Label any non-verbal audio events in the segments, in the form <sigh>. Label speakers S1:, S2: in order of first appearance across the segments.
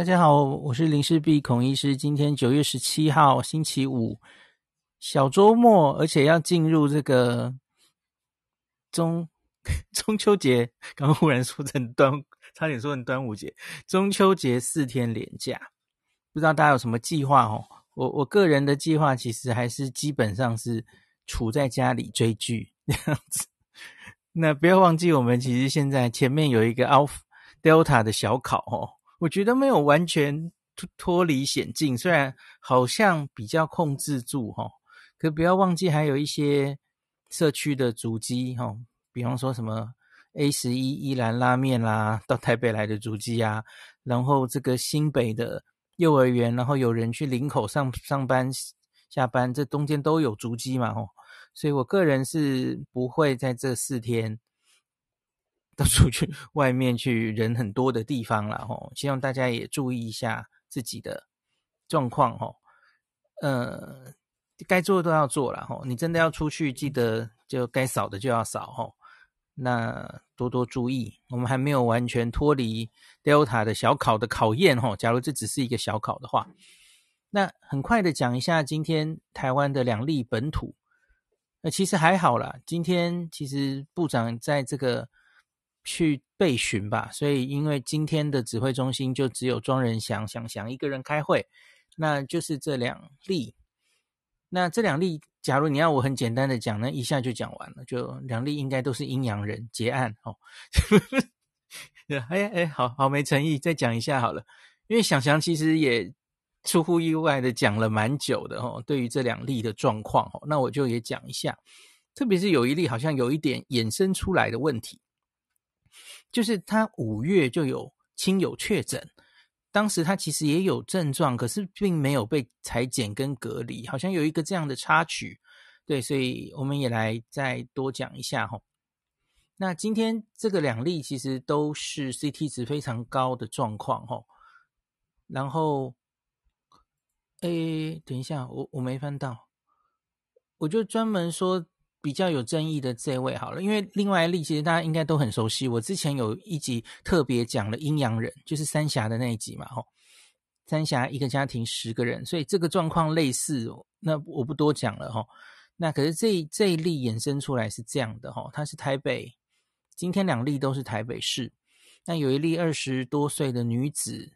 S1: 大家好，我是林氏璧孔医师。今天九月十七号，星期五，小周末，而且要进入这个中 <laughs> 中秋节。刚刚忽然说成端，<laughs> 差点说成端午节。中秋节四天连假，不知道大家有什么计划哦？我我个人的计划其实还是基本上是处在家里追剧 <laughs> 这样子。那不要忘记，我们其实现在前面有一个 Alpha Delta 的小考哦。我觉得没有完全脱脱离险境，虽然好像比较控制住哈，可不要忘记还有一些社区的足迹哈，比方说什么 A 十一依兰拉面啦，到台北来的足迹啊，然后这个新北的幼儿园，然后有人去林口上上班下班，这中间都有足迹嘛吼，所以我个人是不会在这四天。到处去外面去人很多的地方了吼，希望大家也注意一下自己的状况吼。呃，该做的都要做了吼，你真的要出去，记得就该扫的就要扫吼。那多多注意，我们还没有完全脱离 Delta 的小考的考验吼。假如这只是一个小考的话，那很快的讲一下今天台湾的两例本土。那其实还好啦，今天其实部长在这个。去备询吧，所以因为今天的指挥中心就只有庄人祥、祥祥一个人开会，那就是这两例。那这两例，假如你要我很简单的讲，那一下就讲完了，就两例应该都是阴阳人结案哦。<laughs> 哎哎，好好没诚意，再讲一下好了，因为祥祥其实也出乎意外的讲了蛮久的哦，对于这两例的状况哦，那我就也讲一下，特别是有一例好像有一点衍生出来的问题。就是他五月就有亲友确诊，当时他其实也有症状，可是并没有被裁剪跟隔离，好像有一个这样的插曲。对，所以我们也来再多讲一下哈。那今天这个两例其实都是 CT 值非常高的状况哈。然后，诶，等一下，我我没翻到，我就专门说。比较有争议的这位好了，因为另外一例其实大家应该都很熟悉。我之前有一集特别讲了阴阳人，就是三峡的那一集嘛，吼。三峡一个家庭十个人，所以这个状况类似，那我不多讲了，吼。那可是这这一例衍生出来是这样的，吼，他是台北，今天两例都是台北市。那有一例二十多岁的女子，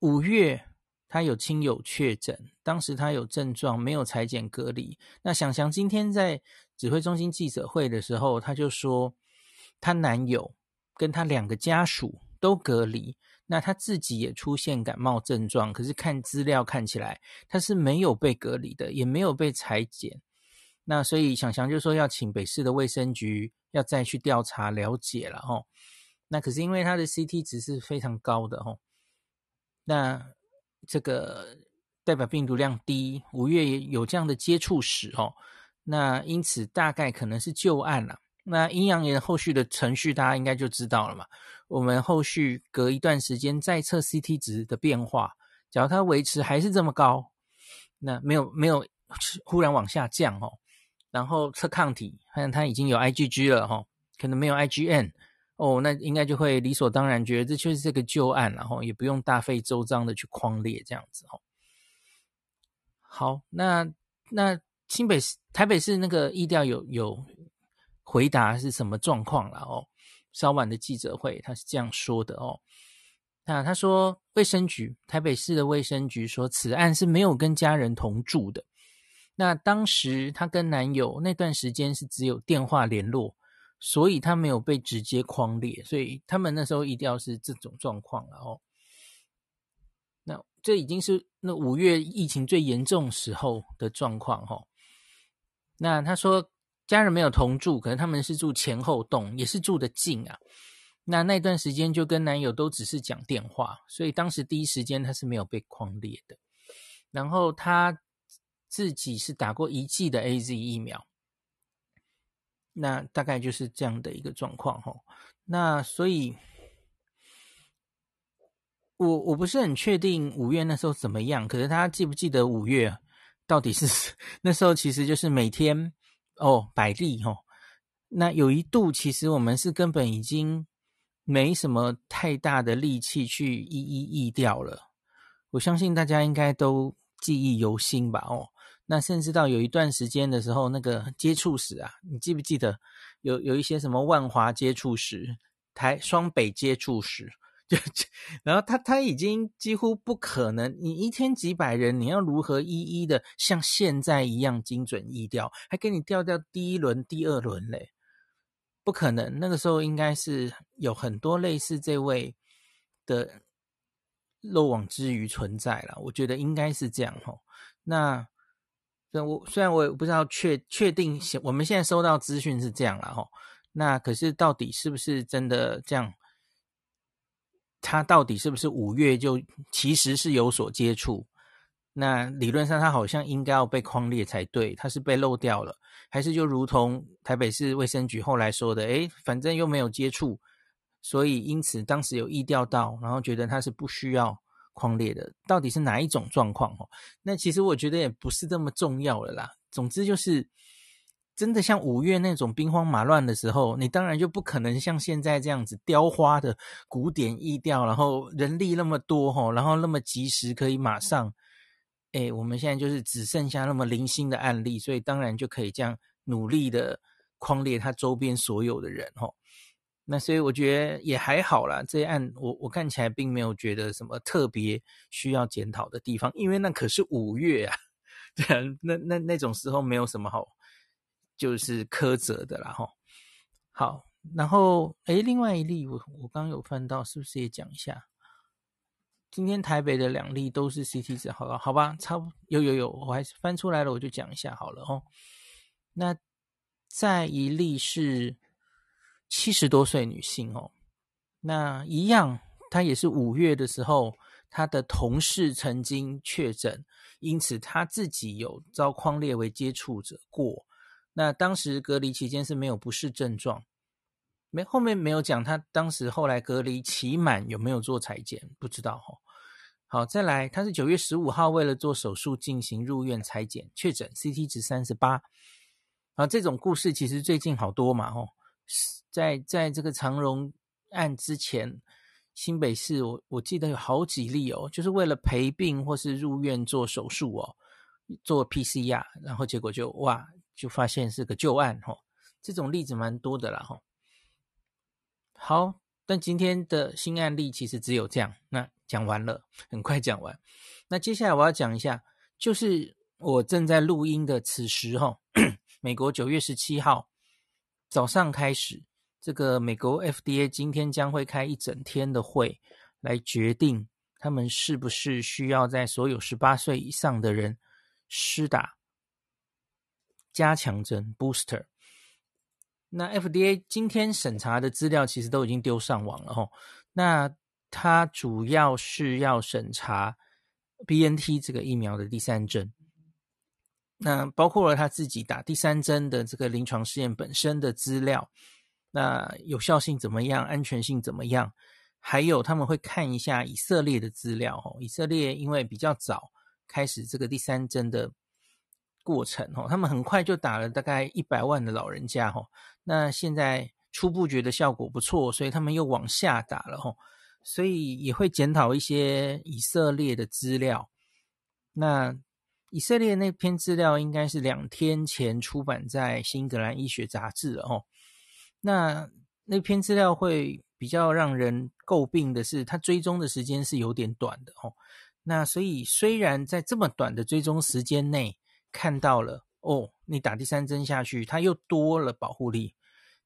S1: 五月。他有亲友确诊，当时他有症状，没有裁剪隔离。那想想今天在指挥中心记者会的时候，他就说，她男友跟他两个家属都隔离，那他自己也出现感冒症状，可是看资料看起来他是没有被隔离的，也没有被裁剪。那所以想想就说要请北市的卫生局要再去调查了解了吼。那可是因为他的 CT 值是非常高的吼，那。这个代表病毒量低，五月也有这样的接触史哦，那因此大概可能是旧案了。那阴阳人后续的程序大家应该就知道了嘛。我们后续隔一段时间再测 CT 值的变化，假如它维持还是这么高，那没有没有忽然往下降哦，然后测抗体，好像它已经有 IgG 了哈，可能没有 IgN。哦，那应该就会理所当然觉得这就是这个旧案，然后也不用大费周章的去匡列这样子哦。好，那那新北市、台北市那个疫调有有回答是什么状况了哦？稍晚的记者会他是这样说的哦。那他说卫生局台北市的卫生局说此案是没有跟家人同住的。那当时他跟男友那段时间是只有电话联络。所以他没有被直接框列，所以他们那时候一定要是这种状况了哦。那这已经是那五月疫情最严重时候的状况哈。那他说家人没有同住，可能他们是住前后栋，也是住的近啊。那那段时间就跟男友都只是讲电话，所以当时第一时间他是没有被框列的。然后他自己是打过一剂的 AZ 疫苗。那大概就是这样的一个状况哈。那所以，我我不是很确定五月那时候怎么样。可是大家记不记得五月到底是那时候？其实就是每天哦百例哦。那有一度其实我们是根本已经没什么太大的力气去一一疫掉了。我相信大家应该都记忆犹新吧？哦，那甚至到有一段时间的时候，那个接触史啊，你记不记得有有一些什么万华接触史、台双北接触史？就然后他他已经几乎不可能，你一天几百人，你要如何一一的像现在一样精准疫调，还给你调掉第一轮、第二轮嘞？不可能，那个时候应该是有很多类似这位的漏网之鱼存在了。我觉得应该是这样吼。那我虽然我也不知道确确定，我们现在收到资讯是这样了哈。那可是到底是不是真的这样？他到底是不是五月就其实是有所接触？那理论上他好像应该要被框列才对，他是被漏掉了，还是就如同台北市卫生局后来说的，诶，反正又没有接触，所以因此当时有意调到，然后觉得他是不需要框列的，到底是哪一种状况？哦，那其实我觉得也不是这么重要了啦。总之就是。真的像五月那种兵荒马乱的时候，你当然就不可能像现在这样子雕花的古典意调，然后人力那么多吼，然后那么及时可以马上，哎，我们现在就是只剩下那么零星的案例，所以当然就可以这样努力的框列他周边所有的人吼。那所以我觉得也还好啦，这一案我我看起来并没有觉得什么特别需要检讨的地方，因为那可是五月啊，<laughs> 对啊，那那那种时候没有什么好。就是苛责的啦，吼。好，然后诶，另外一例我我刚刚有翻到，是不是也讲一下？今天台北的两例都是 CT 值，好了，好吧，差不有有有，我还是翻出来了，我就讲一下好了，哦。那再一例是七十多岁女性哦，那一样，她也是五月的时候，她的同事曾经确诊，因此她自己有遭框列为接触者过。那当时隔离期间是没有不适症状，没后面没有讲她当时后来隔离期满有没有做采检，不知道哈。好，再来，她是九月十五号为了做手术进行入院采检，确诊 CT 值三十八。啊，这种故事其实最近好多嘛，吼，在在这个长荣案之前，新北市我我记得有好几例哦，就是为了陪病或是入院做手术哦，做 PCR，然后结果就哇。就发现是个旧案吼，这种例子蛮多的啦吼。好，但今天的新案例其实只有这样，那讲完了，很快讲完。那接下来我要讲一下，就是我正在录音的此时吼，<clears throat> 美国九月十七号早上开始，这个美国 FDA 今天将会开一整天的会，来决定他们是不是需要在所有十八岁以上的人施打。加强针 booster，那 FDA 今天审查的资料其实都已经丢上网了吼。那它主要是要审查 BNT 这个疫苗的第三针，那包括了他自己打第三针的这个临床试验本身的资料，那有效性怎么样，安全性怎么样，还有他们会看一下以色列的资料哦。以色列因为比较早开始这个第三针的。过程哦，他们很快就打了大概一百万的老人家哦，那现在初步觉得效果不错，所以他们又往下打了哦，所以也会检讨一些以色列的资料。那以色列那篇资料应该是两天前出版在《新英格兰医学杂志》哦。那那篇资料会比较让人诟病的是，它追踪的时间是有点短的哦。那所以虽然在这么短的追踪时间内，看到了哦，你打第三针下去，它又多了保护力。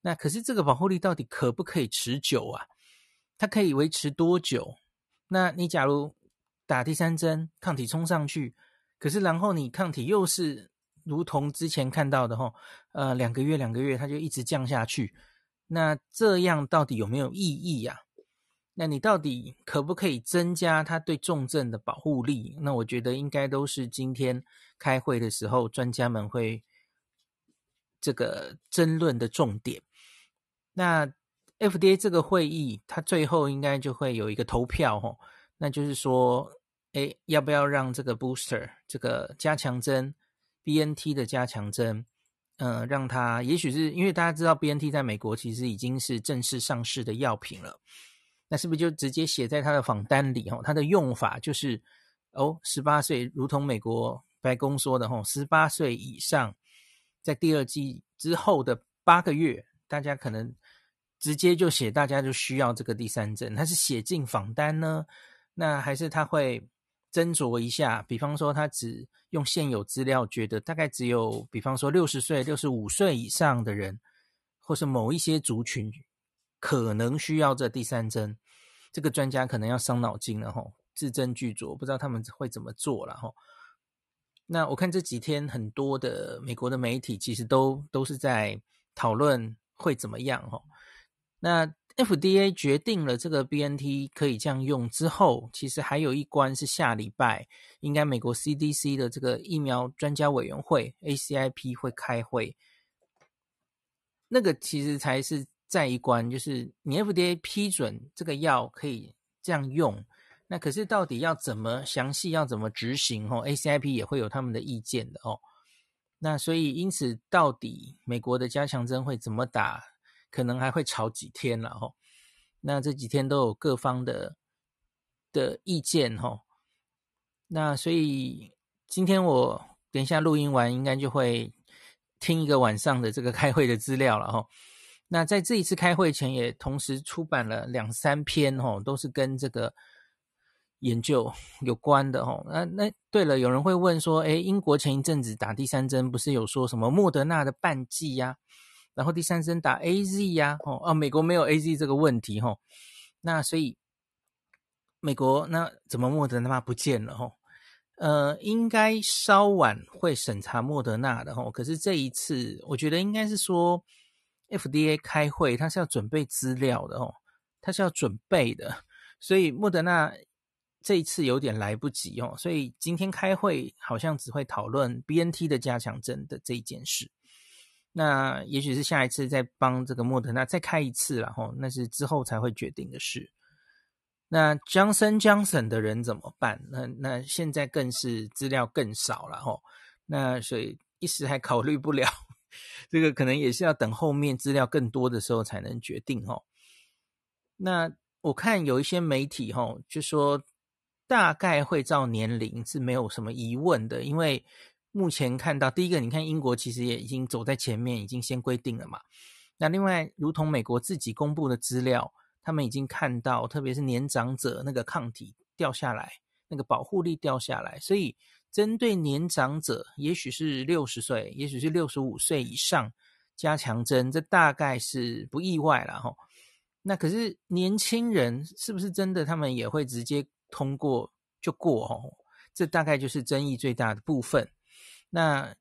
S1: 那可是这个保护力到底可不可以持久啊？它可以维持多久？那你假如打第三针，抗体冲上去，可是然后你抗体又是如同之前看到的吼，呃，两个月两个月它就一直降下去，那这样到底有没有意义呀？那你到底可不可以增加它对重症的保护力？那我觉得应该都是今天开会的时候专家们会这个争论的重点。那 FDA 这个会议，它最后应该就会有一个投票吼，那就是说，诶，要不要让这个 booster 这个加强针 BNT 的加强针嗯、呃，让它也许是因为大家知道 BNT 在美国其实已经是正式上市的药品了，那是不是就直接写在它的访单里？哦，它的用法就是哦，十八岁，如同美国白宫说的，哦，十八岁以上，在第二剂之后的八个月，大家可能直接就写，大家就需要这个第三针，它是写进访单呢？那还是他会？斟酌一下，比方说他只用现有资料，觉得大概只有，比方说六十岁、六十五岁以上的人，或是某一些族群可能需要这第三针，这个专家可能要伤脑筋了吼，字斟句酌，不知道他们会怎么做了吼。那我看这几天很多的美国的媒体其实都都是在讨论会怎么样吼，那。FDA 决定了这个 BNT 可以这样用之后，其实还有一关是下礼拜，应该美国 CDC 的这个疫苗专家委员会 ACIP 会开会，那个其实才是再一关，就是你 FDA 批准这个药可以这样用，那可是到底要怎么详细要怎么执行哦，ACIP 也会有他们的意见的哦。那所以因此，到底美国的加强针会怎么打？可能还会吵几天了吼，那这几天都有各方的的意见吼，那所以今天我等一下录音完，应该就会听一个晚上的这个开会的资料了吼。那在这一次开会前，也同时出版了两三篇吼，都是跟这个研究有关的吼。那那对了，有人会问说，诶，英国前一阵子打第三针，不是有说什么莫德纳的半剂呀？然后第三针打 AZ 呀，哦，啊，美国没有 AZ 这个问题，吼，那所以美国那怎么莫德纳不见了，吼，呃，应该稍晚会审查莫德纳的，吼，可是这一次我觉得应该是说 FDA 开会，他是要准备资料的，吼，他是要准备的，所以莫德纳这一次有点来不及，哦，所以今天开会好像只会讨论 BNT 的加强针的这一件事。那也许是下一次再帮这个莫德纳再开一次了吼，那是之后才会决定的事。那 Johnson Johnson 的人怎么办？那那现在更是资料更少了吼，那所以一时还考虑不了，这个可能也是要等后面资料更多的时候才能决定吼。那我看有一些媒体吼就说大概会照年龄是没有什么疑问的，因为。目前看到第一个，你看英国其实也已经走在前面，已经先规定了嘛。那另外，如同美国自己公布的资料，他们已经看到，特别是年长者那个抗体掉下来，那个保护力掉下来，所以针对年长者，也许是六十岁，也许是六十五岁以上加强针，这大概是不意外了哈。那可是年轻人是不是真的他们也会直接通过就过哦？这大概就是争议最大的部分。那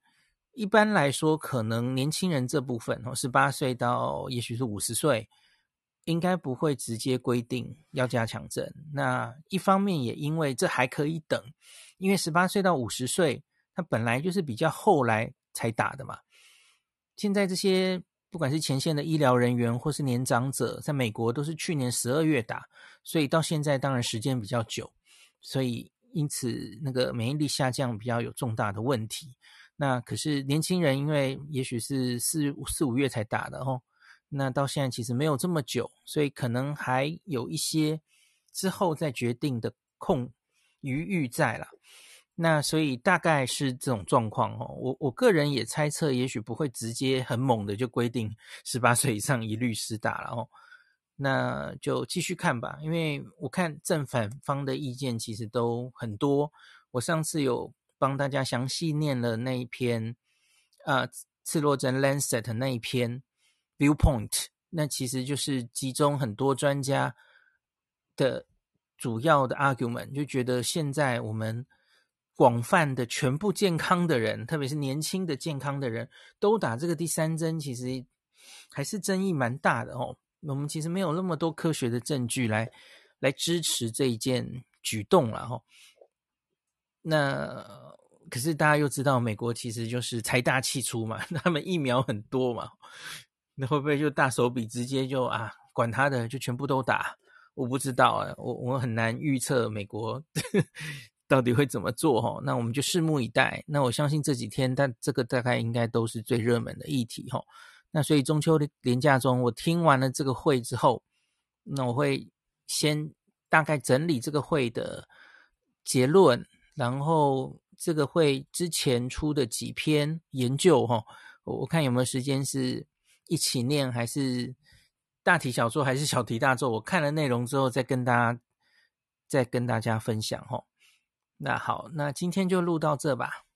S1: 一般来说，可能年轻人这部分哦，十八岁到也许是五十岁，应该不会直接规定要加强针。那一方面也因为这还可以等，因为十八岁到五十岁，他本来就是比较后来才打的嘛。现在这些不管是前线的医疗人员或是年长者，在美国都是去年十二月打，所以到现在当然时间比较久，所以。因此，那个免疫力下降比较有重大的问题。那可是年轻人，因为也许是四四五月才打的哦，那到现在其实没有这么久，所以可能还有一些之后再决定的空余裕在了。那所以大概是这种状况哦。我我个人也猜测，也许不会直接很猛的就规定十八岁以上一律施打了哦。那就继续看吧，因为我看正反方的意见其实都很多。我上次有帮大家详细念了那一篇，呃，刺胳针 Lancet 那一篇 Viewpoint，那其实就是集中很多专家的主要的 argument，就觉得现在我们广泛的全部健康的人，特别是年轻的健康的人都打这个第三针，其实还是争议蛮大的哦。我们其实没有那么多科学的证据来来支持这一件举动了哈。那可是大家又知道，美国其实就是财大气粗嘛，<laughs> 他们疫苗很多嘛，那会不会就大手笔直接就啊管他的就全部都打？我不知道啊，我我很难预测美国 <laughs> 到底会怎么做哈？那我们就拭目以待。那我相信这几天，但这个大概应该都是最热门的议题哈。那所以中秋的连假中，我听完了这个会之后，那我会先大概整理这个会的结论，然后这个会之前出的几篇研究哈，我看有没有时间是一起念，还是大题小做，还是小题大做？我看了内容之后，再跟大家再跟大家分享哈。那好，那今天就录到这吧。